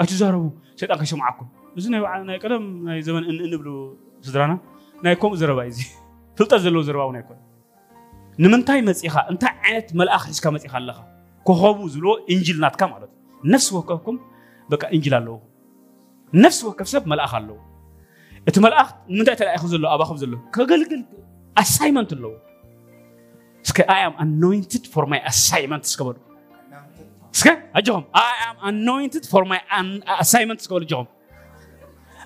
ኣይትዛረቡ ሰይጣን ከይሰምዓኩም እዚ ናይ ባዕልና ናይ ቀደም ናይ ዘመን እንብሉ ስድራና ናይ ከምኡ ዘረባ እዩ እዚ ፍልጠት ዘለዎ ዘረባ እውን ኣይኮነ ንምንታይ መፂኻ እንታይ ዓይነት መልኣኽ ሒዝካ መፂኻ ኣለኻ ኮኸቡ ዝብልዎ እንጅል ናትካ ማለት እዩ ነፍሲ ወከፍኩም በቃ እንጅል ኣለዎ ነፍሲ ወከፍ ሰብ መልኣኽ ኣለዎ እቲ መልኣኽ ንምንታይ ተላኢኹ ዘሎ ኣባኹም ዘሎ ከገልግል ኣሳይመንት ኣለዎ እስከ ኣይ ኣም ኣኖይንትድ ፎር ማይ ኣሳይመንት እስከ በሉ እስከ ኣጀኹም ኣይ ኣም ኣኖይንትድ ፎር ማይ ኣሳይመንት እስከ በሉ ጀኹም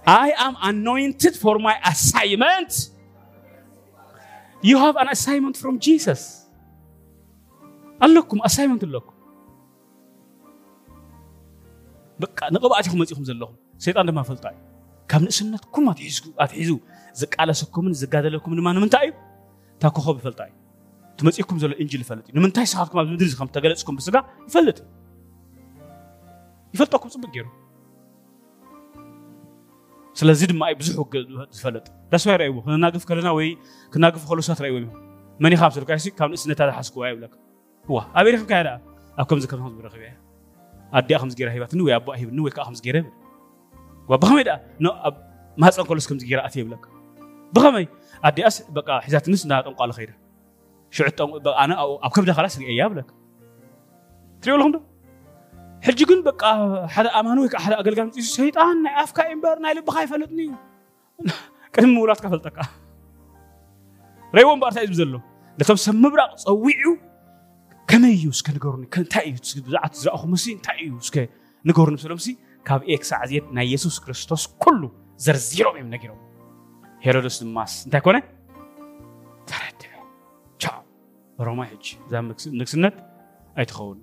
I am anointed for my assignment. You have an assignment from Jesus. ኣለኩም ኣሳይመንት ኣለኩም በቃ ንቕባእቲኹም መፂኹም ዘለኹም ሰይጣን ድማ ፈልጣ እዩ ካብ ንእስነትኩም ኣትሒዙ ኣትሒዙ ዝቃለሰኩምን ዝጋደለኩምን ድማ ንምንታይ እዩ እታ ኮኸብ ይፈልጣ እዩ እቲ መፂኩም ዘሎ እንጅል ይፈልጥ እዩ ንምንታይ ስኻትኩም ኣብ ምድሪ ከም ተገለፅኩም ብስጋ ይፈልጥ እዩ ይፈልጠኩም ፅቡቅ ገይሩ ስለዚ ድማ እዩ ብዙሕ ዝፈልጥ ዳስ ዋይ ረእይዎ ክናግፍ ከለና ወይ ክናግፍ ከሎ ሰባት ረእይዎ እዮም መን ኢኻ ምስልካ ሲ ካብ ንእስነታ ዝሓስክዋ ይብለካ ዋ ኣበይ ረኺብካ ያ ደኣ ኣብ ከምዚ ከም ከምዚ ረኺበ እያ ኣዲኣ ከምዚ ገይራ ሂባትኒ ወይ ኣቦኣ ሂብኒ ወይ ከዓ ከምዚ ገይረ ይብል ዋ ብኸመይ ደኣ ኣብ ማህፀን ከሎስ ከምዚ ገይራ ኣትየ ይብለካ ብኸመይ ኣዲኣስ በቃ ሒዛትንስ እንዳ ጠንቋሎ ኸይዳ ሽዑ ኣነ ኣብ ከብዳ ካላስ ሪአ እያ ብለካ ትሪኦ ኣለኹም ዶ ሕጂ ግን በቃ ሓደ ኣማኒ ወይ ከዓ ሓደ ኣገልጋሊ መፅኡ ሰይጣን ናይ ኣፍካ እምበር ናይ ልብካ ይፈልጥኒ እዩ ቅድሚ ምውላድካ ፈልጠካ ረይዎ እምበኣርታ እዩ ዘሎ ነቶም ሰብ ምብራቕ ፀዊዑ ከመይ እዩ እስከ ንገሩኒ እንታይ እዩ ብዛዕት ዝረእኹም ሲ እንታይ እዩ እስከ ንገሩኒ ምስሎም ሲ ካብ ኤ ክሳዕ ዜድ ናይ የሱስ ክርስቶስ ኩሉ ዘርዚሮም እዮም ነጊሮም ሄሮዶስ ድማስ እንታይ ኮነ ተረድበ ቻው ሮማይ ሕጂ እዛ ንግስነት ኣይትኸውን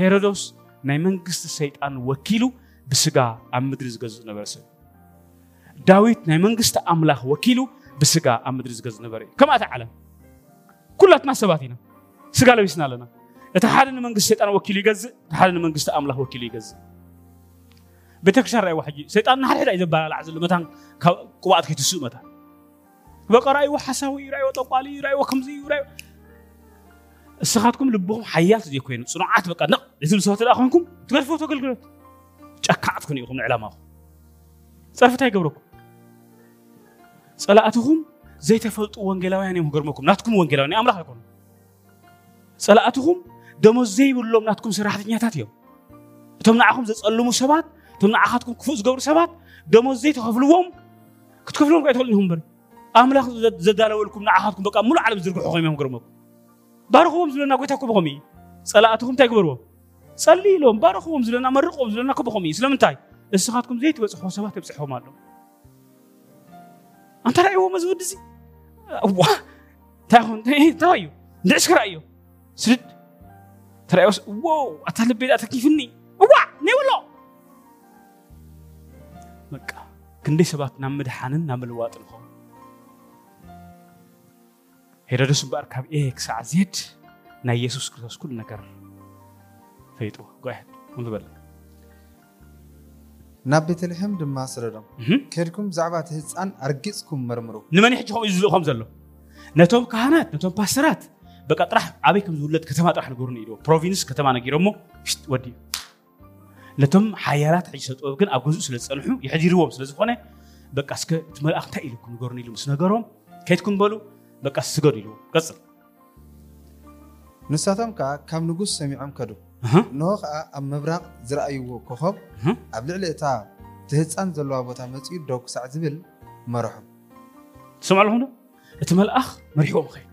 ሄሮዶስ ናይ መንግስቲ ሰይጣን ወኪሉ ብስጋ ኣብ ምድሪ ዝገዝእ ነበረ ሰብ ዳዊት ናይ መንግስቲ ኣምላኽ ወኪሉ ብስጋ ኣብ ምድሪ ዝገዝእ ነበረ እዩ። ከምኣታ ዓለም ኩላትና ሰባት ኢና። ስጋ ለቢስና ኣለና። እቲ ሓደ ንመንግስቲ ሰይጣን ወኪሉ ይገዝእ እቲ ሓደ ንመንግስቲ ኣምላኽ ወኪሉ ይገዝእ። ቤተክርስትያን ራእይዎ ሕጂ ሰይጣን ንሓድሕዳ እዩ ዘበላልዕ ዘሎ መታን ካብ ቅባኣት ከይትስእ መታ። በቃ ራእይዎ ሓሳዊ እዩ ራእይዎ ጠቋሊ እዩ ራእይዎ ከምዚ እዩ ራእይዎ እስኻትኩም ልብኹም ሓያል ዘይኮይኑ ፅኑዓት በቃ ነቕ ዝብል ሰባት ዳ ኮይንኩም ትገልፎ ተገልግሎት ጨካዕት ኩን ኢኹም ንዕላማኹም ፀርፊ እንታይ ይገብረኩም ፀላእትኹም ዘይተፈልጡ ወንጌላውያን እዮም ክገርመኩም ናትኩም ወንጌላውያን ናይ ኣምላኽ ኣይኮኑ ፀላእትኹም ደሞዝ ዘይብሎም ናትኩም ሰራሕተኛታት እዮም እቶም ንዓኹም ዘፀልሙ ሰባት እቶም ንዓኻትኩም ክፉእ ዝገብሩ ሰባት ደሞዝ ዘይተኸፍልዎም ክትከፍልዎም ካ ይትኽእሉ ኢኹም በሪ ኣምላኽ ዘዳለወልኩም ንዓኻትኩም በቃ ሙሉእ ዓለም ዝርግሑ ኮይኖም እዮም ክገርመኩም ባርኽዎም ዝብለና ጎይታ እኮ ብኸምኡ እዩ። ፀላእትኹም እንታይ ግበርዎም ፀሊ ኢሎም ባርኽዎም ዝብለና መርቕዎም ዝብለና እኮ እዩ። ስለምንታይ? እስኻትኩም ዘይትበፅሖ ሰባት የብፅሖም ኣሎ ኣንተ ራእይዎም እዚ ወዲ እዚ እንታይ እዩ? ንዕስክራ እዩ። ስድድ! ተራእዮስ ዋው! ኣታ ልቤዳ ተኪፍኒ! እዋ! ነይብሎ ክንደይ ሰባት ናብ ምድሓንን ናብ ምልዋጥን ኸ ሄሮድስ እምበኣር ካብ ኤ ክሳዕ ዜድ ናይ የሱስ ክርስቶስ ኩሉ ነገር ጎያድ ምትበለ ናብ ቤተልሔም ድማ ስረዶም ከድኩም ብዛዕባ እቲ ህፃን ኣርጊፅኩም መርምሩ። ንመን ሕጂ ከምኡ እዩ ዝልእኹም ዘሎ? ነቶም ካህናት ነቶም ፓስተራት በቃ ጥራሕ ኣበይ ከም ዝውለድ ከተማ ጥራሕ ነገሩን ኢልዎ ፕሮቪንስ ከተማ ነጊሮ ሞ ወዲ ነቶም ሓያላት ሕጂ ሰብ ጥበብ ግን ኣብ ገዝኡ ስለ ዝፀንሑ ይሕዲርዎም ስለ ዝኾነ በቃ እስከ እቲ መልኣኽ እንታይ ኢልኩም ንገሩን ኢሉ ምስ ነገሮም ከይትኩም በሉ በቃ ስገዱ ኢልዎ ቀፅል ንሳቶም ከዓ ካብ ንጉስ ሰሚዖም ከዱ እንሆ ከዓ ኣብ ምብራቕ ዝረኣይዎ ኮኸብ ኣብ ልዕሊ እታ እቲ ህፃን ዘለዋ ቦታ መፅኡ ደው ክሳዕ ዝብል መርሖም ትሰምዑ ኣለኹም ዶ እቲ መልኣኽ መሪሕዎም ኸይድ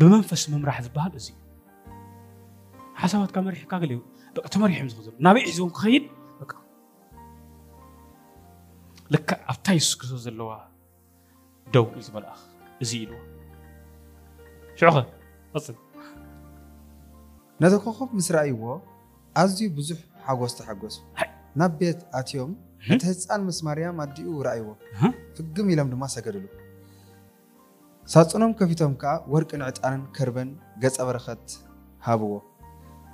ብመንፈስ ምምራሕ ዝበሃል እዚ ሓሳባትካ መሪሕካ ገለ በቃ ተመሪሖም ዝኽዘሉ ናበይ ሒዝዎም ክኸይድ በቃ ልክዕ ኣብታ የሱስ ክርስቶስ ዘለዋ ደው ኢሉ መልኣኽ እዚ ኢልዎ ሽዑ ኸ ቀፅል ነቲ ኮኸብ ምስ ረኣይዎ ኣዝዩ ብዙሕ ሓጎስ ተሓጎሱ ናብ ቤት ኣትዮም እቲ ህፃን ምስ ማርያም ኣዲኡ ረኣይዎ። ፍግም ኢሎም ድማ ሰገድሉ። ሳፅኖም ከፊቶም ከዓ ወርቅን ዕጣንን ከርበን ገፀ በረኸት ሃብዎ።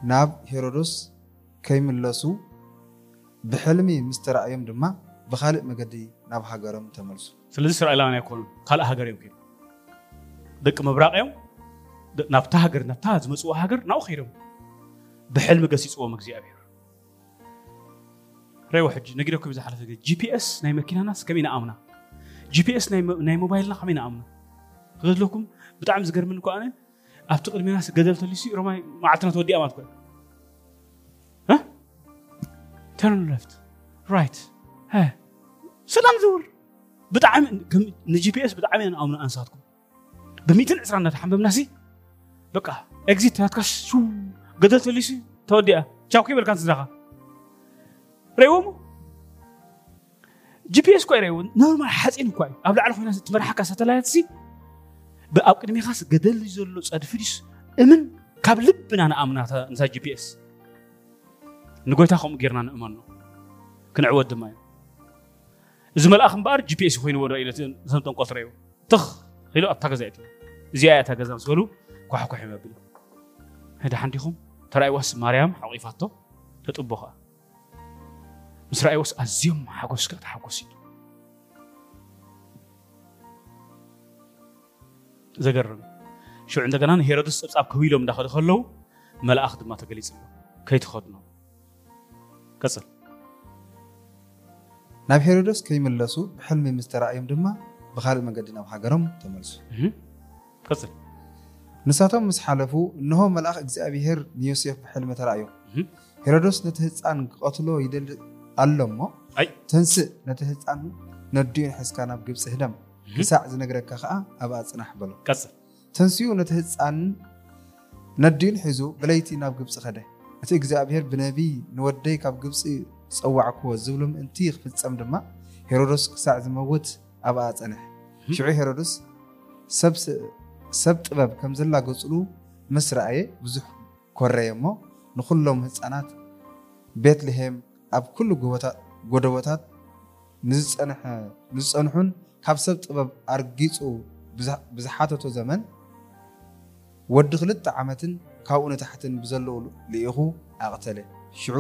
ናብ ሄሮዶስ ከይምለሱ ብሕልሚ ምስ ተረኣዮም ድማ ብካልእ መገዲ ناب هاجرم تملس سلز إسرائيل أنا يقول خال هاجر يمكن دك مبرق يوم ناب تهاجر ناب تهاز مسوا هاجر ناو خيرم بحلم قصي سوا مجزي أبير رأي واحد نقدر كم زحلة جي بي إس ناي مكينا ناس كمين آمنا جي بي إس ناي ناي موبايلنا كمين آمنا غزل لكم بتعم زجر منكم أنا أفتقد من ناس قدرت لي شيء رماي ما عتنا تودي أمامكم ها turn left right ها. سلام زور. بدعم نجي بي اس بدعم أنا امن انساتكم ب 220 نتحم بمناسي بقى اكزيت هاتكاش شو قدر تليسي توديا تشاو كيبل كان زراغا ريوم جي بي اس كوي ريوم نورمال حزين كوي ابل على خوينا تمرح حكا ساتلايت سي بابك نمي خاص قدر لي زلو صاد فريس امن كاب لبنا انا امنا نسا جي بي اس نقول تاخو مقيرنا نؤمنو كنعود دمائن እዚ መልኣኽ እምበኣር ጂ ፒ ኤስ ኮይኑዎ ንርኢ ነቶም ጠንቆል ትረእዩ ትኽ ኢሉ ኣብታ ገዛ እቱ እዚኣ እያ እታ ገዛ ምስ በሉ ኳሕኳሕ ይመብል ሕዳ ሓንዲኹም ተራእይዋስ ማርያም ሓቂፋቶ ተጥቦ ከዓ ምስ ረኣይዎስ ኣዝዮም ሓጎስካ ተሓጎስ እዩ ዘገርም። ሽዑ እንደገና ንሄሮድስ ፀብፃብ ኢሎም እንዳኸዱ ከለዉ መልኣኽ ድማ ተገሊፅሎ ከይትኸድኖ ቀፅል ናብ ሄሮዶስ ከይመለሱ ብሕልሚ ምስ ተረኣዮም ድማ ብካልእ መንገዲ ናብ ሃገሮም ተመልሱ። ቀፅል ንሳቶም ምስ ሓለፉ እንሆ መልኣኽ እግዚኣብሄር ንዮሴፍ ብሕልሚ ተረኣዮ ሄሮዶስ ነቲ ህፃን ክቐትሎ ይደሊ ኣሎ እሞ? ተንስእ ነቲ ህፃን ነድዩን ሕዝካ ናብ ግብፂ ህደም። ክሳዕ ዝነገረካ ከዓ ኣብኣ ፅናሕ በሎ ተንስኡ ነቲ ህፃን ነድዩን ሒዙ ብለይቲ ናብ ግብፂ ኸደ። እቲ እግዚኣብሄር ብነቢይ ንወደይ ካብ ግብፂ ፀዋዕክዎ ዝብሎ ምእንቲ ክፍፀም ድማ ሄሮዶስ ክሳዕ ዝመውት ኣብኣ ፀንሕ ሽዑ ሄሮዶስ ሰብ ጥበብ ከም ዘላገፅሉ ምስ ረኣየ ብዙሕ ኮረየ እሞ ንኩሎም ህፃናት ቤትልሄም ኣብ ኩሉ ጎደቦታት ንዝፀንሑን ካብ ሰብ ጥበብ ኣርጊፁ ብዝሓተቶ ዘመን ወዲ ክልተ ዓመትን ካብኡ ነታሕትን ብዘለዉ ልኢኹ ኣቕተለ። ሽዑ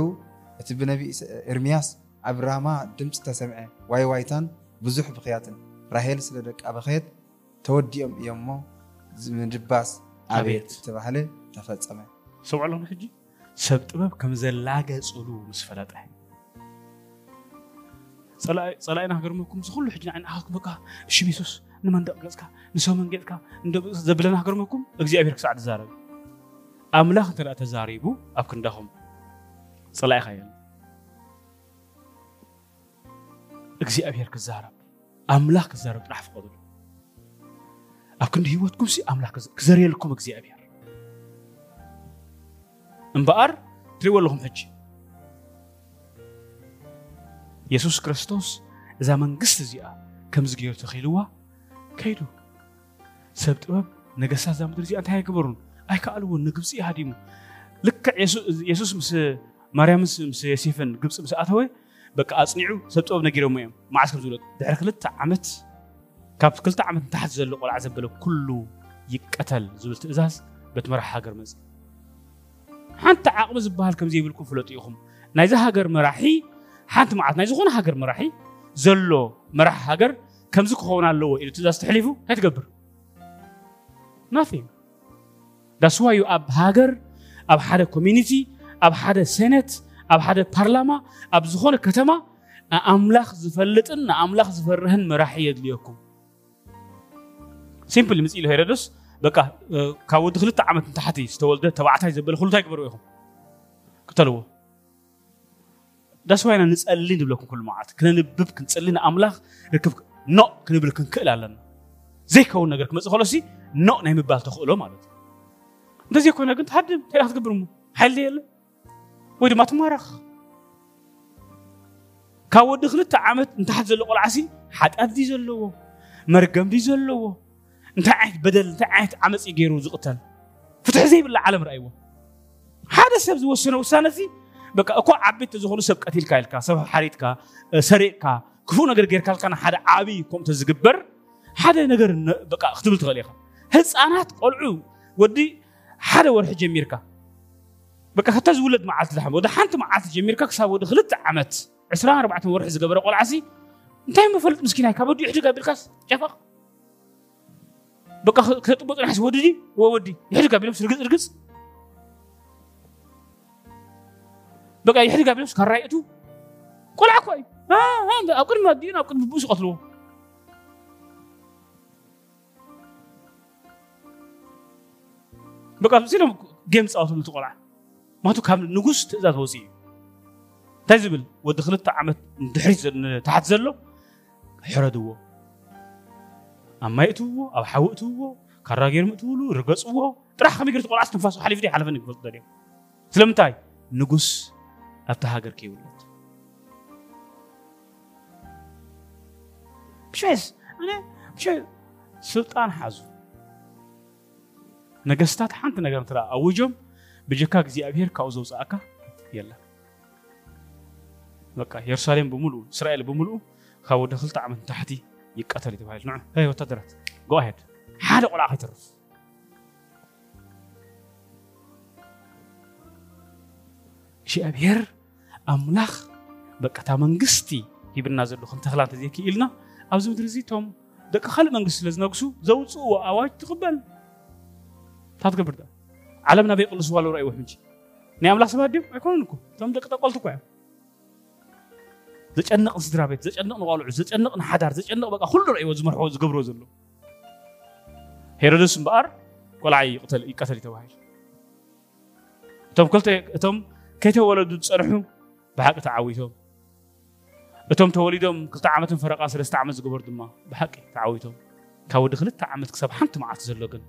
እቲ ብነቢ ኤርምያስ ኣብ ራማ ድምፂ ተሰምዐ ዋይ ዋይታን ብዙሕ ብክያትን ራሄል ስለ ደቃ በኸየት ተወዲኦም እዮም እሞ ምድባስ ኣቤት ዝተባሃለ ተፈፀመ ሰምዑ ኣለኹም ሕጂ ሰብ ጥበብ ከም ዘላገፅሉ ምስ ፈለጠ ፀላኢና ሃገርመኩም ዝኩሉ ሕጂ ንዓይና ኣኻትኩም በቃ እሺ ቤሱስ ንመንደቕ ገፅካ ንሰመን ጌፅካ ዘብለና ሃገርመኩም እግዚኣብሔር ክሳዕ ትዛረብ ኣምላኽ እንተ ተዛሪቡ ኣብ ክንዳኹም ፀላኢኻ የለ እግዚኣብሔር ክዛረብ ኣምላኽ ክዛረብ ጥራሕ ፍቀዱሉ ኣብ ክንዲ ሂወትኩም ሲ ኣምላኽ ክዘርየልኩም እግዚኣብሔር እምበኣር ትሪእዎ ኣለኹም ሕጂ የሱስ ክርስቶስ እዛ መንግስቲ እዚኣ ከምዚ ገይሩ ተኺልዋ ከይዱ ሰብ ጥበብ ነገስታት እዛ ምድሪ እዚኣ እንታይ ኣይገበሩን ኣይከኣልዎን ንግብፂ ሃዲሙ ልክዕ የሱስ ምስ ማርያም ምስ ዮሴፍን ግብፂ ምስ ኣተወ በቃ ኣፅኒዑ ሰብ ጥበብ ነጊሮሞ እዮም መዓዝ ከም ዝብሎ ድሕሪ ክልተ ዓመት ካብ ክልተ ዓመት ንታሕቲ ዘሎ ቆልዓ ዘበለ ኩሉ ይቀተል ዝብል ትእዛዝ በቲ መራሒ ሃገር መፅእ ሓንቲ ዓቕሚ ዝበሃል ከምዚ ይብልኩም ፍለጡ ኢኹም ናይዚ ሃገር መራሒ ሓንቲ መዓልት ናይ ዝኾነ ሃገር መራሒ ዘሎ መራሒ ሃገር ከምዚ ክኸውን ኣለዎ ኢሉ ትእዛዝ ተሕሊፉ እንታይ ትገብር ናቲንግ ዳስ ዋዩ ኣብ ሃገር ኣብ ሓደ ኮሚኒቲ ኣብ ሓደ ሴኔት ኣብ ሓደ ፓርላማ ኣብ ዝኾነ ከተማ ኣምላኽ ዝፈልጥን ንኣምላኽ ዝፈርህን መራሒ የድልየኩም ሲምፕል ምፅ ኢሉ ሄሮዶስ በቃ ካብ ወዲ ክልተ ዓመት ንታሕቲ ዝተወልደ ተባዕታይ ዘበለ ኩሉ እንታይ ግበሩ ኢኹም? ክተልዎ። ዳስ ዋይና ንፀሊ ንብለኩም ኩሉ መዓልቲ። ክነንብብ ክንፅሊ ንኣምላኽ ርክብ። ኖ ክንብል ክንክእል ኣለና። ዘይከውን ነገር ክመፅእ ከሎ ሲ ኖ ናይ ምባል ተኽእሎ ማለት እዩ። እንተዘይ ኮይነ ግን ትሃድም እንታይ ኢኻ ትገብር ሞ ሓይሊ የለ ወይ ድማ ትማረኽ ካብ ወዲ ክልተ ዓመት ንታሕቲ ዘሎ ቆልዓሲ ሓጣት ዲ ዘለዎ መርገም ዲ ዘለዎ እንታይ ዓይነት በደል እንታይ ዓይነት ዓመፅ ገይሩ ዝቕተል ፍትሒ ዘይብላ ዓለም ረኣይዎ ሓደ ሰብ ዝወሰነ ውሳነ ሲ በቃ እኮ ዓበይቲ ዝኾኑ ሰብ ቀቲልካ ኢልካ ሰብ ሓሪጥካ ሰሪቕካ ክፉእ ነገር ጌርካ ልካ ሓደ ዓብይ ከምቶ ዝግበር ሓደ ነገር በቃ ክትብል ትኽእል ኢኻ ህፃናት ቆልዑ ወዲ ሓደ ወርሒ ጀሚርካ በቃ ከታ ዝውለድ መዓልቲ ዝሓመ ወዲ ሓንቲ መዓልቲ ጀሚርካ ክሳብ ወዲ ክልተ ዓመት 24 ወርሒ ዝገበረ ቆልዓሲ እንታይ መፈልጥ ምስኪናይ ካብ ወዲኡ ሕድግ ኣቢልካስ ጨፈቕ በቃ ከተጥበጡ ናሕሲ ወዲ ዲ ወዲ ይሕድግ ኣቢሎም ርግፅ ርግፅ በቃ ይሕድግ ኣቢሎምስ ካራይእቱ ቆልዓ እኳ እዩ ኣብ ቅድሚ ኣዲኡን ኣብ ቅድሚ ብእሱ ቀትልዎ በቃ ሲሎም ጌም ፃወትሉ እቲ ቆልዓ ማቱ ካብ ንጉስ ትእዛዝ ወፂኡ እዩ እንታይ ዝብል ወዲ ክልተ ዓመት ድሕሪት ታሕቲ ዘሎ ሕረድዎ ኣብ ማይ እትውዎ ኣብ ሓዊ እትውዎ ካራ ገይሮም እትውሉ ርገፅዎ ጥራሕ ከመይ ገይሩ ቆልዓ ትንፋሱ ሓሊፉ ሓለፈኒ ክፈልጡ ደልዮም ስለምንታይ ንጉስ ኣብታ ሃገር ከይብለት ብሸስ ኣነ ብሸ ስልጣን ሓዙ ነገስታት ሓንቲ ነገር እንተ ኣውጆም ብጀካ እግዚኣብሔር ካብኡ ዘውፅኣካ የለን በቃ የሩሳሌም ብምሉኡ እስራኤል ብምሉኡ ካብ ወደ ክልተ ዓመት ታሕቲ ይቀተል እዩ። ንዑ ይ ወታደራት ጎ ኣሄድ ሓደ ቆልዓ ከይተርፍ እግዚኣብሔር ኣምላኽ በቃ እታ መንግስቲ ሂብና ዘሎ ክንተኽላ እንተዘይክኢልና ኣብዚ ምድሪ እዚ እቶም ደቂ ካልእ መንግስቲ ስለ ዝነግሱ ዘውፅእዎ ኣዋጅ ትቕበል እንታ ዳ ዓለም ናበይ ቅልስዋ ለው ረእይዎ ሕጂ ናይ ኣምላኽ ሰባት ድዮም ኣይኮኑን እኮ እቶም ደቂ ጠቆልቲ እኳ እዮም ዘጨንቕ ንስድራ ቤት ዘጨንቕ ንቆልዑ ዘጨንቕ ንሓዳር ዘጨንቕ በቃ ኩሉ ረእይዎ ዝመርሕዎ ዝገብርዎ ዘሎ ሄሮድስ እምበኣር ቆልዓ ይቀተል እዩ ተባሂሉ እቶም ክልተ እቶም ከይተወለዱ ዝፀንሑ ብሓቂ ተዓዊቶም እቶም ተወሊዶም ክልተ ዓመትን ፈረቓ ሰለስተ ዓመት ዝገበሩ ድማ ብሓቂ ተዓዊቶም ካብ ወዲ ክልተ ዓመት ክሳብ ሓንቲ መዓልቲ ዘሎ ግን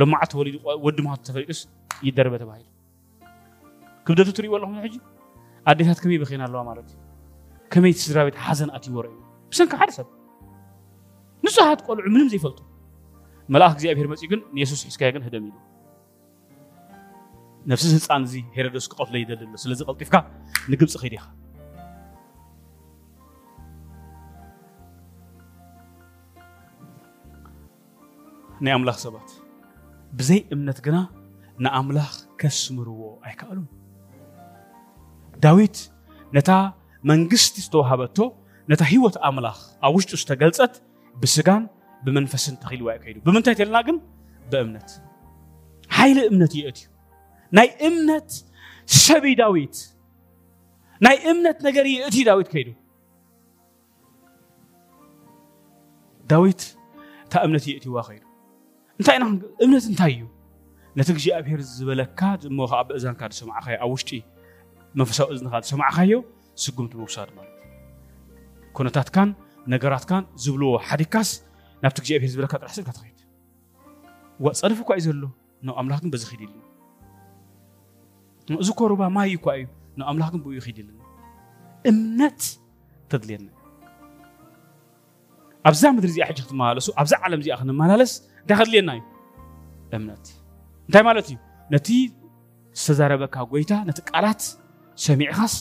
ሎም መዓልቲ ተወሊዱ ወዲ ምሃቱ ተፈሊጡስ ይደርበ ተባሂሉ ክብደቱ ትሪእዎ ኣለኹም ሕጂ ኣዴታት ከመይ በኺና ኣለዋ ማለት እዩ ከመይ ስድራ ቤት ሓዘን ኣትይዎ ረእዩ ብሰንካ ሓደ ሰብ ንጹሃት ቆልዑ ምንም ዘይፈልጡ መልኣክ እግዚኣብሔር መፂኡ ግን ንየሱስ ሒዝካዮ ግን ህደም ኢሉ ነፍሲ ህፃን እዚ ሄሮዶስ ክቐትሎ ይደሊ ኣሎ ስለዚ ቀልጢፍካ ንግብፂ ከይድ ኢኻ ናይ ኣምላኽ ሰባት ብዘይ እምነት ግና ንኣምላኽ ከስምርዎ ኣይከኣሉን ዳዊት ነታ መንግስቲ ዝተዋሃበቶ ነታ ሂወት ኣምላኽ ኣብ ውሽጡ ዝተገልፀት ብስጋን ብመንፈስን ተኺልዋ እዩ ከይዱ ብምንታይ ተለና ግን ብእምነት ሓይሊ እምነት ይእትዩ ናይ እምነት ሰቢ ዳዊት ናይ እምነት ነገር ይእትዩ ዳዊት ከይዱ ዳዊት እታ እምነት ይእትይዋ ከይዱ እንታይ ኢና እምነት እንታይ እዩ? ነቲ እግዚኣብሔር ዝበለካ እሞ ከዓ ብእዛንካ ዝሰማዕኻዮ ኣብ ውሽጢ መንፈሳዊ እዝንካ ዝሰማዕኻዮ ስጉምቲ ምውሳድ ማለት እዩ። ኩነታትካን ነገራትካን ዝብልዎ ሓዲካስ ናብቲ እግዚኣብሔር ዝበለካ ጥራሕ ስልካ ትኸይድ። ፀድፊ እኳ እዩ ዘሎ። ናብ ኣምላኽ ግን በዚ ኺድ ኢሉ እዚ ኮረባ ማይ እኳ እዩ። ናብ ኣምላኽ ግን ብኡ ይኺድ ኢሉና እምነት ተድልየና ኣብዛ ምድሪ እዚኣ ሕጂ ክትመላለሱ ኣብዛ ዓለም እዚኣ ክንመላለስ እንታይ ከድልየና እዩ እምነት እንታይ ማለት እዩ ነቲ ዝተዛረበካ ጎይታ ነቲ ቃላት ሰሚዕኻስ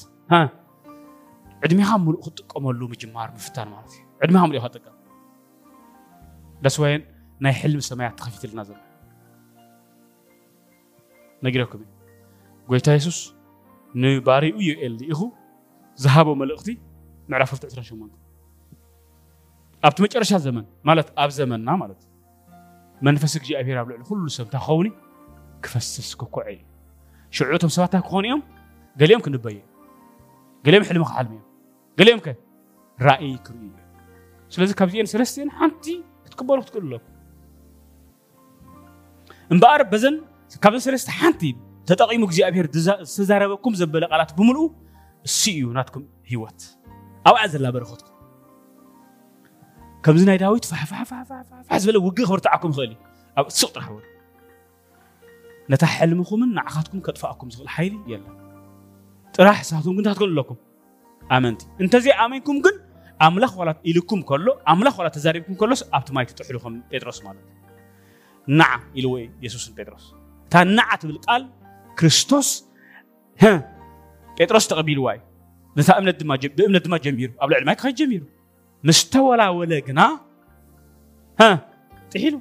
ዕድሜኻ ሙሉእ ክትጥቀመሉ ምጅማር ምፍታን ማለት እዩ ዕድሜኻ ሙሉእ ክትጥቀም ደስወይን ናይ ሕልሚ ሰማያት ተኸፊትልና ዘሎ ነጊረኩም እዩ ጎይታ የሱስ ንባሪኡ ዩኤል ኢኹ ዝሃቦ መልእኽቲ ምዕራፍ 28 ኣብቲ መጨረሻ ዘመን ማለት ኣብ ዘመንና ማለት መንፈስ እግዚኣብሔር ኣብ ልዕሊ ኩሉ ሰብ እንታይ ክኸውን ክፈስስ ክኩዕ እዩ ሽዑ እቶም ሰባት ክኾኑ እዮም ገሊኦም ክንበየ ገሊኦም ሕልሚ ክሓልሚ እዮም ገሊኦም ከ ራእይ ክርእዩ እዮም ስለዚ ካብዚአን ሰለስተን ሓንቲ ክትቅበሉ ክትክእሉ ኣለኩም እምበኣር በዘን ካብዘን ሰለስተ ሓንቲ ተጠቂሙ እግዚኣብሔር ዝተዛረበኩም ዘበለ ቃላት ብምልኡ እሱ እዩ ናትኩም ሂወት ኣብኣ ዘላ በረኸትኩም ከምዚ ናይ ዳዊት ፋሕፋሕፋሕ ዝበለ ውግእ ክብርትዓኩም ይኽእል እዩ ኣብ ሱቕ ጥራሕ ወሉ ነታ ሕልምኹምን ንዓኻትኩም ከጥፋኣኩም ዝኽእል ሓይሊ የለን ጥራሕ ንሳትኩም ግን ክትክእሉ ኣለኩም ኣመንቲ እንተዘይኣመንኩም ግን ኣምላኽ ዋላ ኢልኩም ከሎ ኣምላኽ ዋላ ተዛሪብኩም ከሎስ ኣብቲ ማይ ትጥሕሉ ከም ጴጥሮስ ማለት እዩ ናዓ ኢልዎ የሱስን ጴጥሮስ እታ ናዓ ትብል ቃል ክርስቶስ ጴጥሮስ ተቐቢልዋ እዩ ነታ እምነት ድማ ብእምነት ድማ ጀሚሩ ኣብ ልዕሊ ማይ ክኸይድ ጀሚሩ مستولا ولغنا ها؟ تحيلو.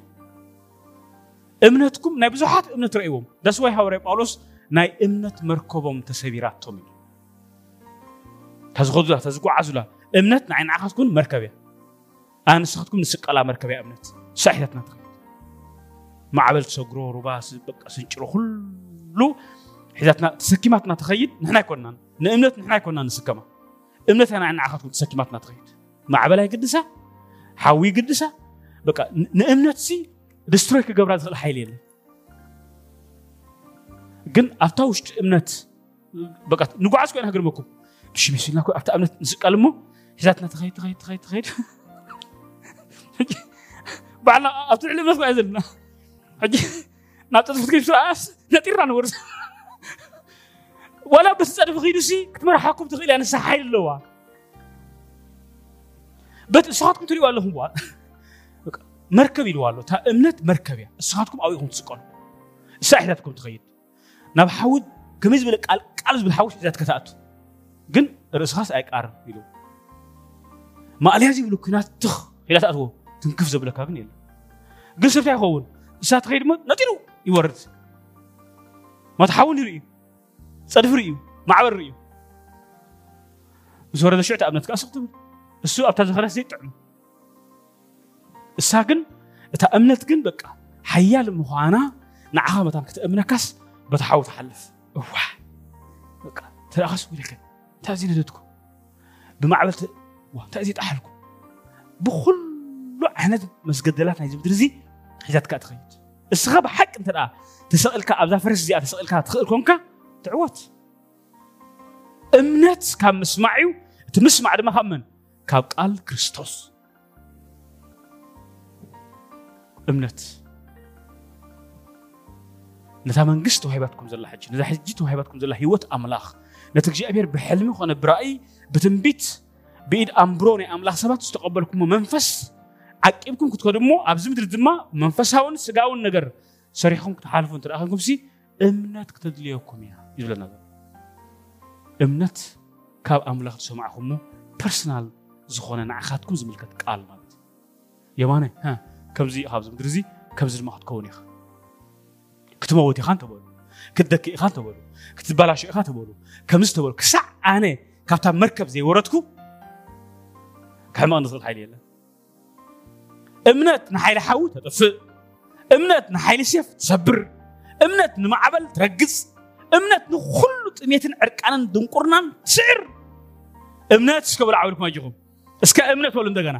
امنتكم ناي بزوحات امنت رأيوم داس واي هاوري باولوس ناي امنت مركبوم تسبيرات تومي تزغدو تزغو عزولا امنت ناي نعاقات كون مركبية أنا سخطكم نسقلا مركبية امنت صحيحتنا تخيل معبل تسقرو رباس بقى سنچرو خلو حيثاتنا تسكيماتنا تخيل نحنا كوننا نامنت نحنا كوننا نسكما امنت أنا نعاقات كون تسكيماتنا تخيل معبلاي قدسة حوي قدسة بقى نأمن نفسي دستروي كجبرة زل حيلي جن أفتوش أمنت بقى نقعد كأنه قرب مكو مش مسؤول نكو أفتا أمنت نزك ألمو هزاتنا تغير تغير تغير تغير بعنا أفتا علم نفسه أزلنا حجي ناتس فتكي بسرعة نتيرنا نورس ولا بس أنا بغيرسي كتمر حاكم تغير أنا سحيل اللوار በስርዓትኩም ትልዩ ኣለኹም ዋል መርከብ ኢልዋ ኣሎ እታ እምነት መርከብ እያ ንስኻትኩም ኣብኡ ኢኹም ትስቀሉ እሳ ሕታትኩም ትኸይድ ናብ ሓዊ ከመይ ዝበለ ቃል ቃል ዝብል ሓዊ ሒዛት ከተኣቱ ግን ርእስኻስ ኣይቃርም ኢሉ ማእልያ ዘይብሉ ኩናት ትኽ ኢላ ተኣትዎ ትንክፍ ዘብለካ ግን የለ ግን ሰብታ ይኸውን እሳ ትኸይድ ሞ ነጢሩ ይወርድ ማት ሓውን ይርኢ ፀድፊ ርኢዩ ማዕበር ርኢዩ ምስ ወረደ ሽዑ እምነት ከዓ ስቕ ትብል እሱ ኣብታ ዘኸረስ ይጥዕም እሳ ግን እታ እምነት ግን በቃ ሓያል ምዃና ንዓኻ መታን ክትእምነካስ በታ ሓዊ ተሓልፍ እዋ ተረኣኻስ ወደከ እንታይ እዚ ነደድኩ ብማዕበል እንታይ እዚ ጣሓልኩ ብኩሉ ዓይነት መስገደላት ናይዚ ምድሪ እዚ ሒዛትካ ትኸይድ እስኻ ብሓቂ እንተ ደኣ ተሰቕልካ ኣብዛ ፈረስ እዚኣ ተሰቕልካ ትኽእል ኮንካ ትዕወት እምነት ካብ ምስማዕ እዩ እቲ ምስማዕ ድማ ካብ መን كاب قال كريستوس امنت نتا منغست وهيباتكم زلا حج نتا حجت وهيباتكم زلا حيوت املاح نتا اغزابير بحلمي خونه براي بتنبيت بيد امبروني املاح سبات استقبلكم منفس عقيبكم كنت كدمو ابز مدر دما منفساون سغاون نغر سريخون تحالفون تراخكم سي امنت كتدليوكم يا يبلنا امنت كاب املاح تسمعكم بيرسونال ዝኾነ ንዓኻትኩም ዝምልከት ቃል ማለት እዩ የማነ ከምዚ ካብዚ ምድሪ እዚ ከምዚ ድማ ክትከውን ኢኻ ክትመወት ኢኻ እንተበሉ ክትደክእ ኢኻ እንተበሉ ክትበላሸ ኢኻ ተበሉ ከምዚ ተበሉ ክሳዕ ኣነ ካብታ መርከብ ዘይወረድኩ ክሕመቕ ንኽእል ሓይሊ የለን እምነት ንሓይሊ ሓዊ ተጥፍእ እምነት ንሓይሊ ሴፍ ትሰብር እምነት ንማዕበል ትረግፅ እምነት ንኩሉ ጥሜትን ዕርቃንን ድንቁርናን ትስዕር እምነት እስከ ብልዓብልኩም ኣይኹም እስከ እምነት በሉ እንደገና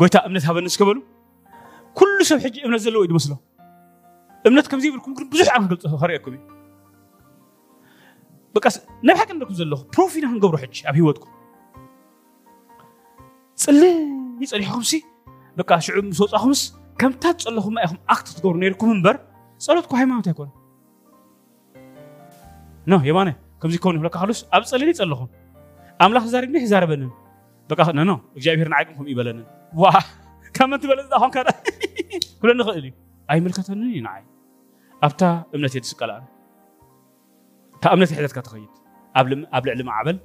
ጎይታ እምነት ሃበኒ እስከበሉ ኩሉ ሰብ ሕጂ እምነት ዘለዎ እዩ ዝመስሎ እምነት ከምዚ ይብልኩም ግን ብዙሕ ኣብ ክንገልፆ ከርእየኩም እዩ በቃ ናብ ሓቂ ንደኩም ዘለኹ ፕሮፍ ኢና ክንገብሮ ሕጂ ኣብ ሂወትኩም ፅልይ ፀኒሕኩምሲ በቃ ሽዑ ምስ ወፃኹምስ ከምታ ፀለኹማ ኢኹም ኣክት ትገብሩ ነይርኩም እምበር ፀሎትኩ ሃይማኖት ኣይኮነ ኖ የማነ ከምዚ ከውን ይብለካ ካሉስ ኣብ ፀለሊ ፀለኹም ኣምላኽ ዛሪብኒ ይዛረበንን بقى نو نو اجابير نعقم هم يبلن وا كم انت بلز هون كذا كل نخل اي ملكتني نعي ابتا امنت يتسقلا تا امنت حدث كتخيت قبل قبل علم عبل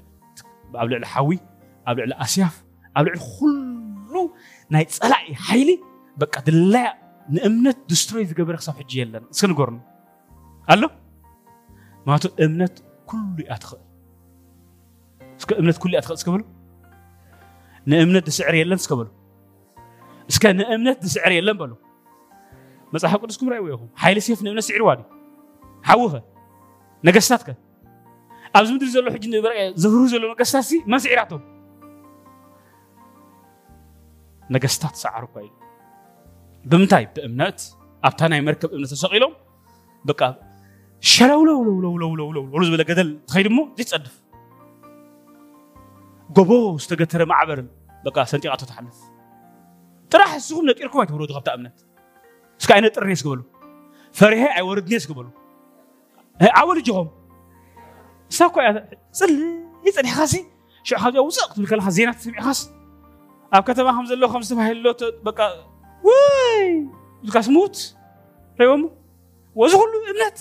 قبل الحوي قبل الاسياف قبل كله ناي صلاي حيلي بقى دلا نامنت دستروي زغبر حساب حجي يلن سنغورن ألو ما تو امنت كله اتخ اسك امنت كله اتخ اسكبلو ንእምነት ዝስዕር የለን ስከበሉ እስከ ንእምነት ዝስዕር የለን በሉ መፅሓፍ ቅዱስ ክምራእይዎ ኢኹም ሓይለ ሰይፍ ንእምነት ስዕርዋ ድዩ ሓዊኸ ነገስታት ከ ኣብዚ ምድሪ ዘሎ ሕጂ ዘብሩ ዘሎ ነገስታት ሲ መን ስዒራቶም ነገስታት ሰዓሩ እኳ ኢሉ ብምንታይ ብእምነት ኣብታ ናይ መርከብ እምነት ተሰቂሎም በቃ ሸለውለውለውለውለውለውለውሉ ዝበለ ገደል ትኸይድ እሞ ዘይትፀድፍ قبو استجتر معبر بقى سنتي قاتو تحنف تراح السوم نتيركم ما تبرو تغطى أمنت سكاينة ترنيس قبلو فريها أي ورد نيس قبلو أول جهم ساقو يا سل يتني خاسي شو حاجة وزق تقول كلها زينة تسمع خاص أب كتب خمسة لو خمسة ما هي لو تبقى وي بقى سموت ريوم وزغل أمنت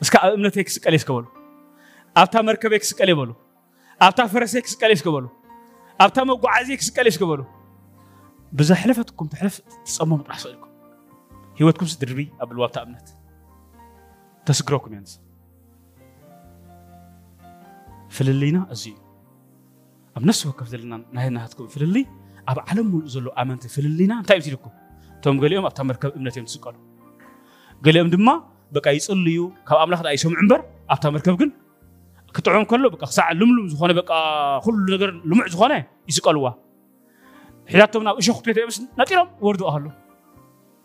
سكا أمنت هيك سكاليس قبلو أب تامر كبيك سكاليس قبلو ኣብታ ፈረሰይ ክስቀል ስከበሉ ኣብታ መጓዓዝየ ክስቀል ስከበሉ ብዘሕለፈትኩም ትሕለፍ ትፀመሙ ጥራሕ ስኢልኩም ሂወትኩም ስድርቢ ኣብልዋ ኣብታ እምነት። ተስግረኩም እያ ንስ። ፍልልይና እዚ እዩ ኣብ ነፍሲ ወከፍ ዘለና ናይ ናትኩም ፍልልይ ኣብ ዓለም ሙሉእ ዘሎ ኣመንቲ ፍልልይና እንታይ እዩ ትልኩም እቶም ገሊኦም ኣብታ መርከብ እምነት እዮም ትስቀሉ ገሊኦም ድማ በቃ ይፅልዩ ካብ ኣምላኽ ይሰምዑ እምበር። ኣብታ መርከብ ግን ክጥዕም ከሎ በቃ ክሳዕ ልምሉም ዝኾነ በቃ ኩሉ ነገር ልሙዕ ዝኾነ ይስቀልዋ ሒዛቶም ናብ እሾክ ቤት ምስ ነጢሮም ወርድኡ ከሎ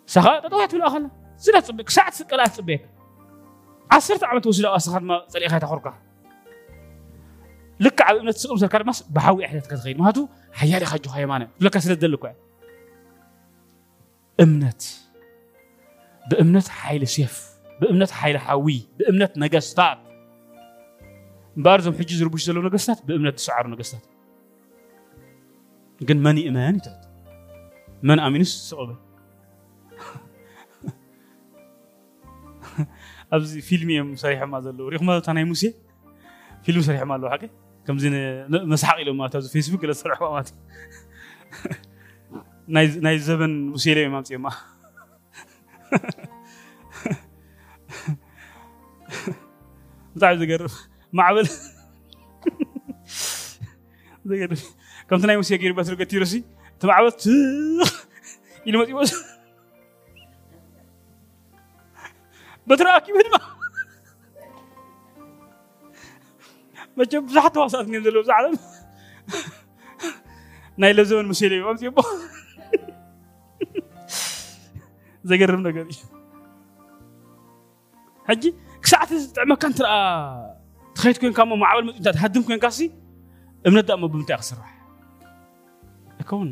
ሳኻ ጠጠው ትብልኣ ከላ ስለ ፅበ ክሳዕ ትስቀል ትፅበየካ ዓሰርተ ዓመት ወሲዳ ኣስኻ ድማ ፀሊእኻ ይተኸርካ ልክዕ ኣብ እምነት ትስቕም ሰልካ ድማ ብሓዊ ኣሕለትካ ትኸይድ ምክንያቱ ሓያል ኢኻ ጆኻ የማነ ዝብለካ ስለ ዝደሊ እኳ እዩ እምነት ብእምነት ሓይሊ ሴፍ ብእምነት ሓይሊ ሓዊ ብእምነት ነገስታት እምበኣር እዞም ሕጂ ዝርቡሽ ዘለዉ ነገስታት ብእምነት ዝሰዓሩ ነገስታት ግን መን ይእመን ይትሕት መን ኣሚኑስ ስቕበል ኣብዚ ፊልም እዮም ሰሪሖማ ዘለዉ ሪኹማ እታ ናይ ሙሴ ፊልም ሰሪሖማ ኣለዉ ሓቂ ከምዚ መስሓቅ ኢሎም ማለት ኣብዚ ፌስቡክ ገለ ዝሰርሕዋ ማለት እዩ ናይ ዘበን ሙሴ ለ እዮም ኣምፅዮማ ብጣዕሚ ዝገርም معبد كنت نايم سيجير بس رجعت يرسي تمعبد إلى ما تيوس بترى أكيد ما جب زحت وصلتني ذلو زعلان نايل زون مسيلي ما تيبو زجرم نقدي حجي كساعة تعمل كنتر ክሳዕቲ ዝጥዕመካ እንትርኣ ትኸይድ ኮንካ ሞ ማዕበል መፅኡ እንታ ትሃድም ኮንካ ሲ እምነት ዳሞ ብምንታይ ክስራሕ ኣይከውን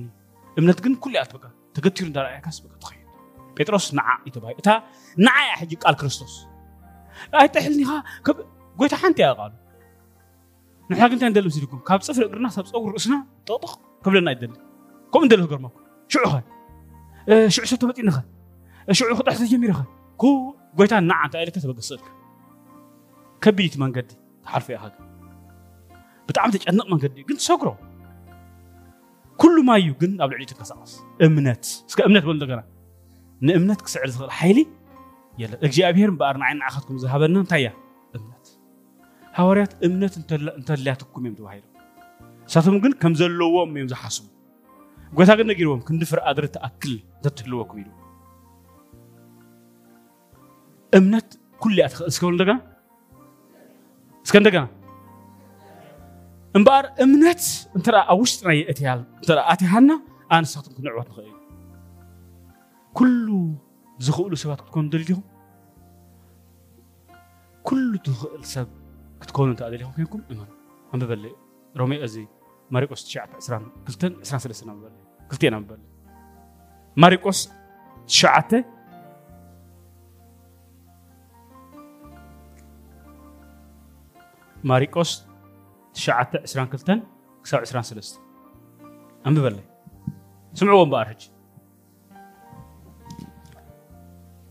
እምነት ግን ኩሉ እያ በቃ ተገቲሩ እንዳረኣያካስ በቃ ትኸይድ ጴጥሮስ ንዓ እዩ ተባሂሉ እታ ንዓ እያ ሕጂ ቃል ክርስቶስ ኣይጥሕልኒኻ ጎይታ ሓንቲ እያ ቃሉ ንሕና ግን እንታይ ንደሊ ምስልኩም ካብ ፅፍሪ እግርና ካብ ፀጉሪ ርእስና ጠቕጥቕ ክብለና ይደሊ ከምኡ እንደሊ ክገርመኩም ሽዑ ኸ ሽዑ ሰብ ተመጢንኸ ሽዑ ክጥሕ ተጀሚርኸ ኩ ጎይታ ንዓ እንታይ ኢለካ ተበገስልካ ከቢድ መንገዲ ተሓልፎ ኢኻ ግን ብጣዕሚ ተጨንቕ መንገዲ እዩ። ግን ተሰግሮ ኩሉ ማ እዩ ግን ኣብ ልዕሊ ትንቀሳቐስ። እምነት እስከ እምነት በሉ እንደገና። ንእምነት ክስዕር ዝኽእል ሓይሊ የለን። እግዚኣብሔር እምበኣር ንዓይ ንዓኻትኩም ዝሃበና እንታይ እያ? እምነት። ሃዋርያት እምነት እንተድልያትኩም እዮም ተባሂሎም። ንሳቶም ግን ከም ዘለዎም እዮም ዝሓስቡ። ጎይታ ግን ነጊርዎም ክንዲ ፍረ ኣድሪ ተኣክል እንተትህልወኩም ኢሉ። እምነት ኩሉ እያ ትኽእል። እስከብሉ እንደገና እስከ እንደገና እምበኣር እምነት እንተኣ ኣብ ውሽጥና የእትያል እንተኣ ኣትያሃልና ኣንስኻትኩም ክንዕወት ንኽእል እዩ ኩሉ ዝኽእሉ ሰባት ክትኮኑ ደልዲኹም ኩሉ ትኽእል ሰብ ክትኮኑ እንተ ደሊኹም ኮንኩም እመኑ ኣንብበለ ሮሜ እዚ ማሪቆስ 9 23 ኣንብበለ ክልቲአን ኣንብበለ ማሪቆስ 9 ማሪቆስ 9 22 ክሳብ 23 ኣንብበለይ ስምዕዎ እምበኣር ሕጂ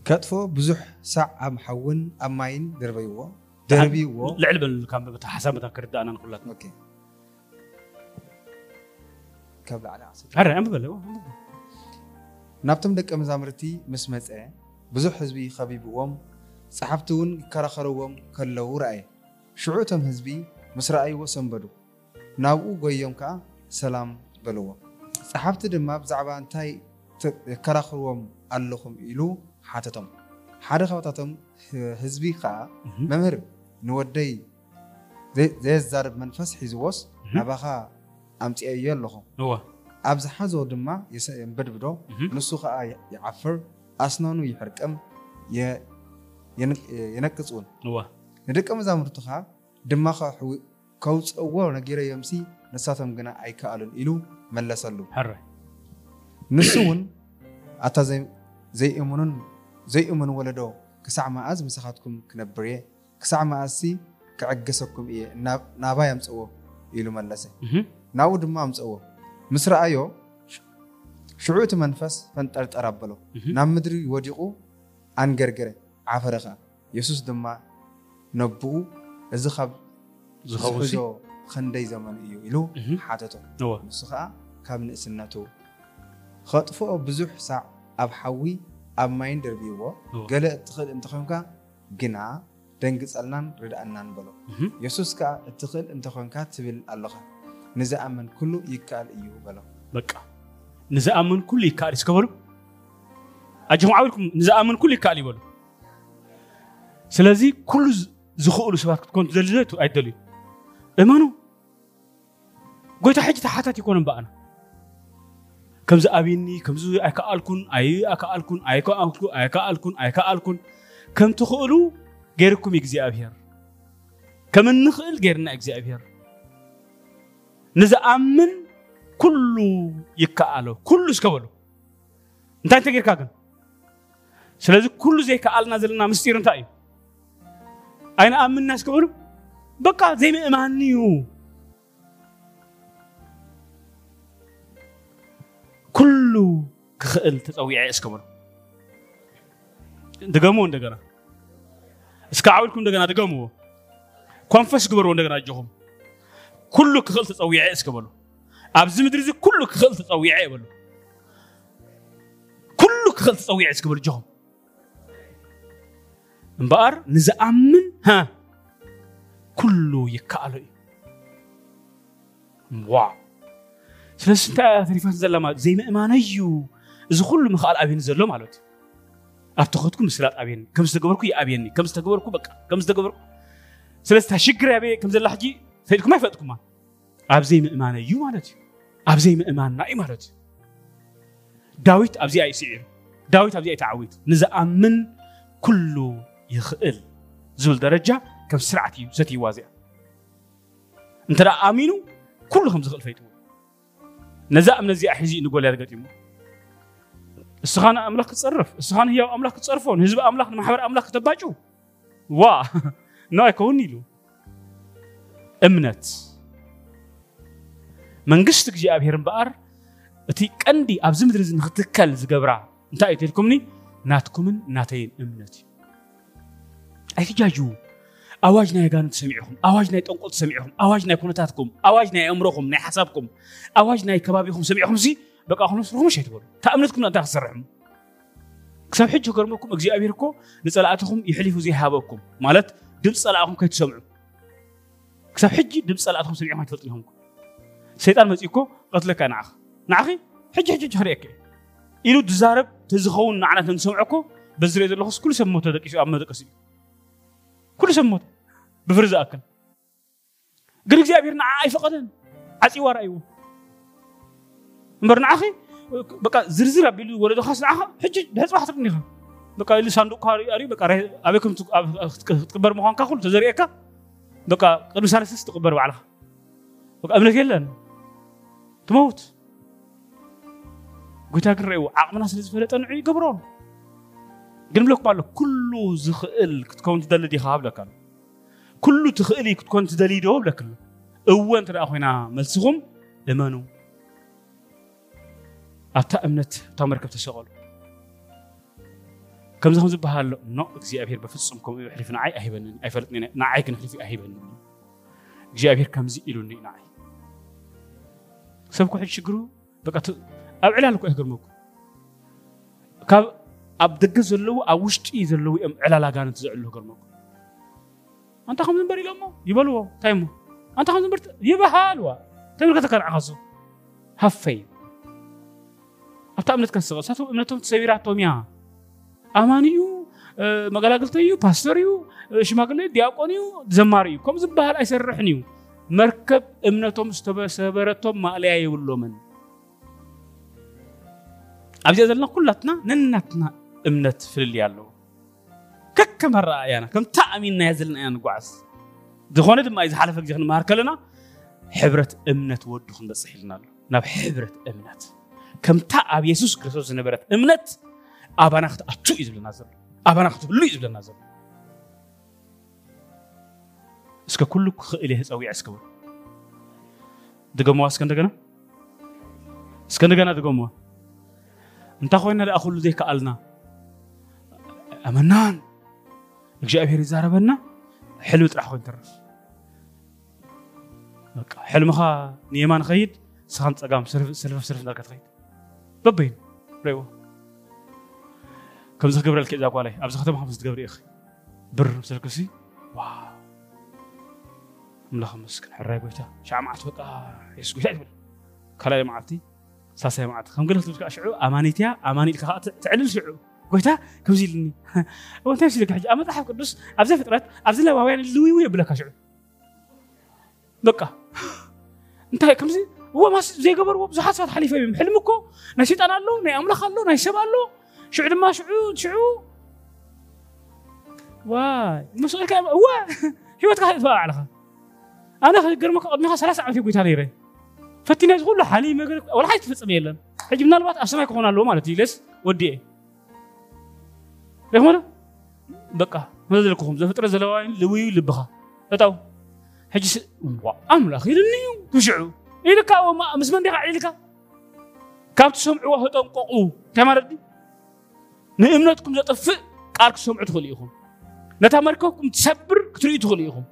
ከጥፎ ብዙሕ ሳዕ ኣብ ሓውን ኣብ ማይን ደርበይዎ ደርቢዎ ልዕል በል ካብ በታ ሓሳብ በታ ክርዳእና ንኩላት ኦኬ ካብ ላዕሊ ዓሰርተ ኣረ ኣንብበለይ ናብቶም ደቀ መዛሙርቲ ምስ መፀ ብዙሕ ህዝቢ ከቢብዎም ፀሓፍቲ እውን ይከራኸርዎም ከለዉ ረአየ ሽዑ እቶም ህዝቢ ምስ ረኣይዎ ሰንበዱ ናብኡ ጎዮም ከዓ ሰላም በልዎ። ፀሓፍቲ ድማ ብዛዕባ እንታይ ይከራኸርዎም ኣለኹም ኢሉ ሓተቶም። ሓደ ካብታቶም ህዝቢ ከዓ መምህር ንወደይ ዘየዛርብ መንፈስ ሒዝዎስ ናባኻ ኣምፅአዮ ኣለኹ። ኣብ ዝሓዞ ድማ የንበድብዶ ንሱ ከዓ ይዓፍር ኣስናኑ ይሕርቅም የነቅፅ እውን እዋ ንደቀ መዛሙርቱ ከዓ ድማ ከውፅዎ ነጊረዮምሲ ንሳቶም ግና ኣይከኣሉን ኢሉ መለሰሉ። ንሱ እውን ኣታ ዘይእምኑ ወለዶ ክሳዕ መዓዝ ምሳኻትኩም ክነብር እየ? ክሳዕ መዓዝሲ ክዕገሰኩም እየ? ናባይ ኣምፅዎ ኢሉ መለሰ። ናብኡ ድማ ኣምፅዎ ምስ ረኣዮ ሽዑ እቲ መንፈስ ፈንጠርጠር ኣበሎ። ናብ ምድሪ ወዲቑ ኣንገርገረ ዓፈረ ከዓ የሱስ ድማ ነብኡ እዚ ካብ ዝሕዞ ክንደይ ዘመን እዩ ኢሉ ሓተቶ ንሱ ከዓ ካብ ንእስነቱ ከጥፍኦ ብዙሕ ሳዕ ኣብ ሓዊ ኣብ ማይን ደርቢዎ እዋ። ገለ እትኽእል እንተኮንካ ግና ደንግፀልናን ርድኣናን በሎ። የሱስ ከዓ እትኽእል እንተኮንካ ትብል ኣለኻ። ንዝኣመን ኩሉ ይከኣል እዩ በሎ። በቃ። ንዝኣምን ኩሉ ይከኣል እስከበሉ? ኣጅኹም ዓብልኩም ንዝኣምን ኩሉ ይከኣል ይበሉ ስለዚ ኩሉ ዝኽእሉ ሰባት ትደሊ ዶ ኣይደልዩ። እመኑ ጎይታ ሕጂ ተሓታት ይኮነ እምበኣና ከምዚ ኣብኒ ከምዚ ኣይከኣልኩን ኣይከኣልኩን ኣይከኣልኩን ኣይከኣልኩን ኣይከኣልኩን ከም ትኽእሉ ገይርኩም እግዚኣብሔር ከም እንኽእል ገይርና እግዚኣብሔር ንዝኣምን ኩሉ ይከኣሎ ኩሉ እስከበሉ እንታይ እንተጌርካ ግን? ስለዚ ኩሉ ዘይከኣልና ዘለና ምስጢር እንታይ እዩ أين الناس كقولوا بقى زي ما إمانيو كله كخيل كخل تتويع إسكمر دقمو دقنا إسكعولكم دقنا دقمو كونفس كبر دقنا جهم كله كخيل كخل عيس إسكمر أبز مدرزي كله كخيل كخل عيس إبلو كله كخيل كخل عيس إسكمر جهم እምበኣር ንዝኣምን ሃ ኩሉ ይከኣሎ እዩ ዋው ስለዚ እንታይ እያ ተሪፋት ዘላ ማለት ዘይምእማነ እዩ እዚ ኩሉ ምኽኣል ኣብየኒ ዘሎ ማለት እዩ ኣብ ተኸትኩ ምስላጥ ኣብየኒ ከም ዝተገበርኩ ይኣብየኒ ከም ዝተገበርኩ በቃ ከም ዝተገበርኩ ስለዚ ሽግር ኣበየ ከም ዘላ ሕጂ ፈኢድኩም ኣይፈጥኩማ ኣብ ዘይምእማነ እዩ ማለት እዩ ኣብ ዘይምእማንና እዩ ማለት እዩ ዳዊት ኣብዚኣ ይስዒሩ ዳዊት ኣብዚኣ ይተዓዊቱ ንዝኣምን ኩሉ ይኽእል ዝብል ደረጃ ከም ስርዓት እዩ ዘትይዋ እዚኣ እንተ ኣሚኑ ኩሉ ከም ዝኽእል ፈይጥዎ ነዛ እምነት እዚኣ ሒዚ ንጎልያ ተገጢሙ እስኻ ንኣምላኽ ክትፀርፍ እስኻ ንህያው ኣምላኽ ክትፀርፎ ንህዝቢ ኣምላኽ ንማሕበር ኣምላኽ ክተባጩ ዋ ኖ ኣይከውን ኢሉ እምነት መንግስቲ እግዚኣብሔር እምበኣር እቲ ቀንዲ ኣብዚ ምድሪ እዚ ንክትከል ዝገብራ እንታይ እዩ ተልኩምኒ ናትኩምን ናተይን እምነት እዩ ኣይትጃጅው ኣዋጅ ናይ ኣጋንንት ሰሚዕኹም ኣዋጅ ናይ ጠንቆል ሰሚዕኹም ኣዋጅ ናይ ኩነታትኩም ኣዋጅ ናይ ኣእምሮኹም ናይ ሓሳብኩም ኣዋጅ ናይ ከባቢኹም ሰሚዕኹም ሲ በቃ ክነስርኹምሽ ኣይትበሉ እታ እምነትኩም እንታይ ክሰርሕም ክሳብ ሕጂ ከርመኩም እግዚኣብሔር እኮ ንፀላእትኹም ይሕሊፉ ዘይሃበኩም ማለት ድምፂ ፀላእኹም ከይትሰምዑ። ክሳብ ሕጂ ድምፂ ፀላእትኹም ሰሚዕኹም ኣይትፈልጡ ኢኹም ሰይጣን መፂኡ እኮ ቀትለካ ንዓኺ ንዓኺ ሕጂ ሕጂ ክሪአከ ኢሉ ትዛረብ ተዝኸውን ንዓናት ንሰምዖ እኮ በዚ ሪኦ ዘለኹስ ኩሉ ሰብ ሞተ ደቂሱ ኣብ መደቀሲ እዩ ኩሉ ሰብ ሞተ ብፍሪ ዝኣክል ግን እግዚኣብሔር ንዓ ኣይፈቐደን ዓፂዋ ራእይዎ እምበር ንዓኺ በቃ ዝርዝር ኣቢሉ ወለዶኻስ ንዓኻ ሕጂ ድሕፅባሕ ትርኒኻ በቃ ኢሉ ሳንዱቅካ ሪኡ በቃ ኣበይ ከም ክትቅበር ምዃንካ ኩሉ ተዘሪአካ በቃ ቅድሚ ሳለስስ ትቕበር ባዕልኻ በቃ እምነት የለን ትመውት ጎይታ ግን ረእይዎ ዓቕምና ስለ ዝፈለጠ ንዑ ይገብሮ ግን ብለኩም ኣሎ ኩሉ ዝኽእል ክትከውን ትደሊ ዲኻ ብለካ ኣሎ ኩሉ ትኽእል ክትኮን ትደሊ ዶ ብለክ ኣሎ እወ እንተ ደኣ ኮይና መልስኹም እመኑ ኣብታ እምነት እታ መርከብ ተሰቐሉ ከምዚ ከም ዝበሃል ኣሎ ኖ እግዚኣብሔር በፍፁም ከምኡ ሕሊፉ ንዓይ ኣይበንን ኣይፈልጥኒ ንዓይ ግን ሕሊፉ ኣይበንን እግዚኣብሔር ከምዚ ኢሉኒ ንዓይ ሰብ ኩሕድ ሽግሩ በቃ ኣብ ዕላል እኮ ኣይገርመኩም ካብ ኣብ ደገ ዘለዉ ኣብ ውሽጢ ዘለዉ እዮም ዕላል ኣጋንንት ዘዕሉ ገርመኩም ኣንታ ከም ዝንበር ኢሎሞ ይበልዎ እንታይ እሞ ኣንታ ከም ዝንበር ይበሃልዋ ተምልከተካ ንዓኸሱ ሃፈይ ኣብታ እምነት ከስቕ ሳቶም እምነቶም ተሰቢራቶም እያ ኣማን እዩ መገላገልተ እዩ ፓስተር እዩ ሽማግለ ዲያቆን እዩ ዘማሪ እዩ ከምኡ ዝበሃል ኣይሰርሕን እዩ መርከብ እምነቶም ዝተሰበረቶም ማእለያ የብሎምን ኣብዚኣ ዘለና ኩላትና ነናትና እምነት ፍልልያ ኣለዎ ከከም ኣረኣያና ከምታ ኣሚንናያ ዘለና ኢና ንጓዓዝ ዝኾነ ድማ እዩ ዝሓለፈ ግዜ ክንመሃር ከለና ሕብረት እምነት ወዱ ክንበፅሕ ኢልና ኣሎ ናብ ሕብረት እምነት ከምታ ኣብ የሱስ ክርስቶስ ዝነበረት እምነት ኣባና ክትኣቱ እዩ ዝብለና ዘሎ ኣባና ክትህሉ እዩ ዝብለና ዘሎ እስከ ኩሉ ክኽእል እየ ፀዊዐ እስከብሉ ድገምዋ እስከ እንደገና እስከ እንደገና ድገምዋ እንታይ ኮይና ደኣ ኩሉ ዘይከኣልና ኣመናን እግዚኣብሔር ይዛረበና ሕልሚ ጥራሕ ኮይኑ ትርፍ ሕልምኻ ንየማን ኸይድ ስኻን ፀጋም ስርፍ ስርፍ እንዳልካ ትኸይድ በበይኑ ረእዎ ከምዚ ክገብረልክ እዛ ጓላይ ኣብዚ ከተማ ከምዚ ትገብሪ ኢኺ ብር ምስልክሲ ዋው ኣምላኽ መስክን ሕራይ ጎይታ ሻዕ መዓልቲ በቃ የሱስ ጎይታ ትብል ካልኣይ መዓልቲ ሳሳይ መዓልቲ ከም ገለ ክትብል ከዓ ሽዑ ኣማኒት እያ ኣማኒ ኢልካ ከዓ ትዕልል ሽዑ ጎይታ ከምዚ ኢልኒ እንታይ ሲልካ ሕጂ ኣብ መፅሓፍ ቅዱስ ኣብዘ ፍጥረት ኣብዚ ለባውያን ልውው የብለካ ሽዑ በቃ እንታይ ከምዚ እዎ ማስ ዘይገበርዎ ብዙሓት ሰባት ሓሊፈ እዮም ሕልሚ እኮ ናይ ሰይጣን ኣሎ ናይ ኣምላኽ ኣሎ ናይ ሰብ ኣሎ ሽዑ ድማ ሽዑ ሽዑ ዋይ መስልካ እዋ ሂወትካ ትበ ባዕልኻ ኣነ ገርመካ ቅድሚኻ ሰላሳ ዓመት ጎይታ ነይረ ፈቲና እዚ ኩሉ ሓሊመ ወላ ሓይ ትፍፅም የለን ሕጂ ምናልባት ኣብ ሰማይ ክኾን ኣለዎ ማለት እዩ ለስ ወዲኤ ረክመዶ በቃ መዘለክኹም ዘፍጥረ ዘለዋይን ልውዩ ልብኻ እጣው ሕጂ ኣምላኽ ኢልኒ እዩ ትሽዑ ኢልካ ምስ መንዲኻ ዒልካ ካብቲ ሰምዕዎ ተጠንቀቑ እንታይ ማለት ድዩ ንእምነትኩም ዘጠፍእ ቃል ክሰምዑ ትኽእሉ ኢኹም ነታ መርከብኩም ትሰብር ክትርእዩ ትኽእሉ ኢኹም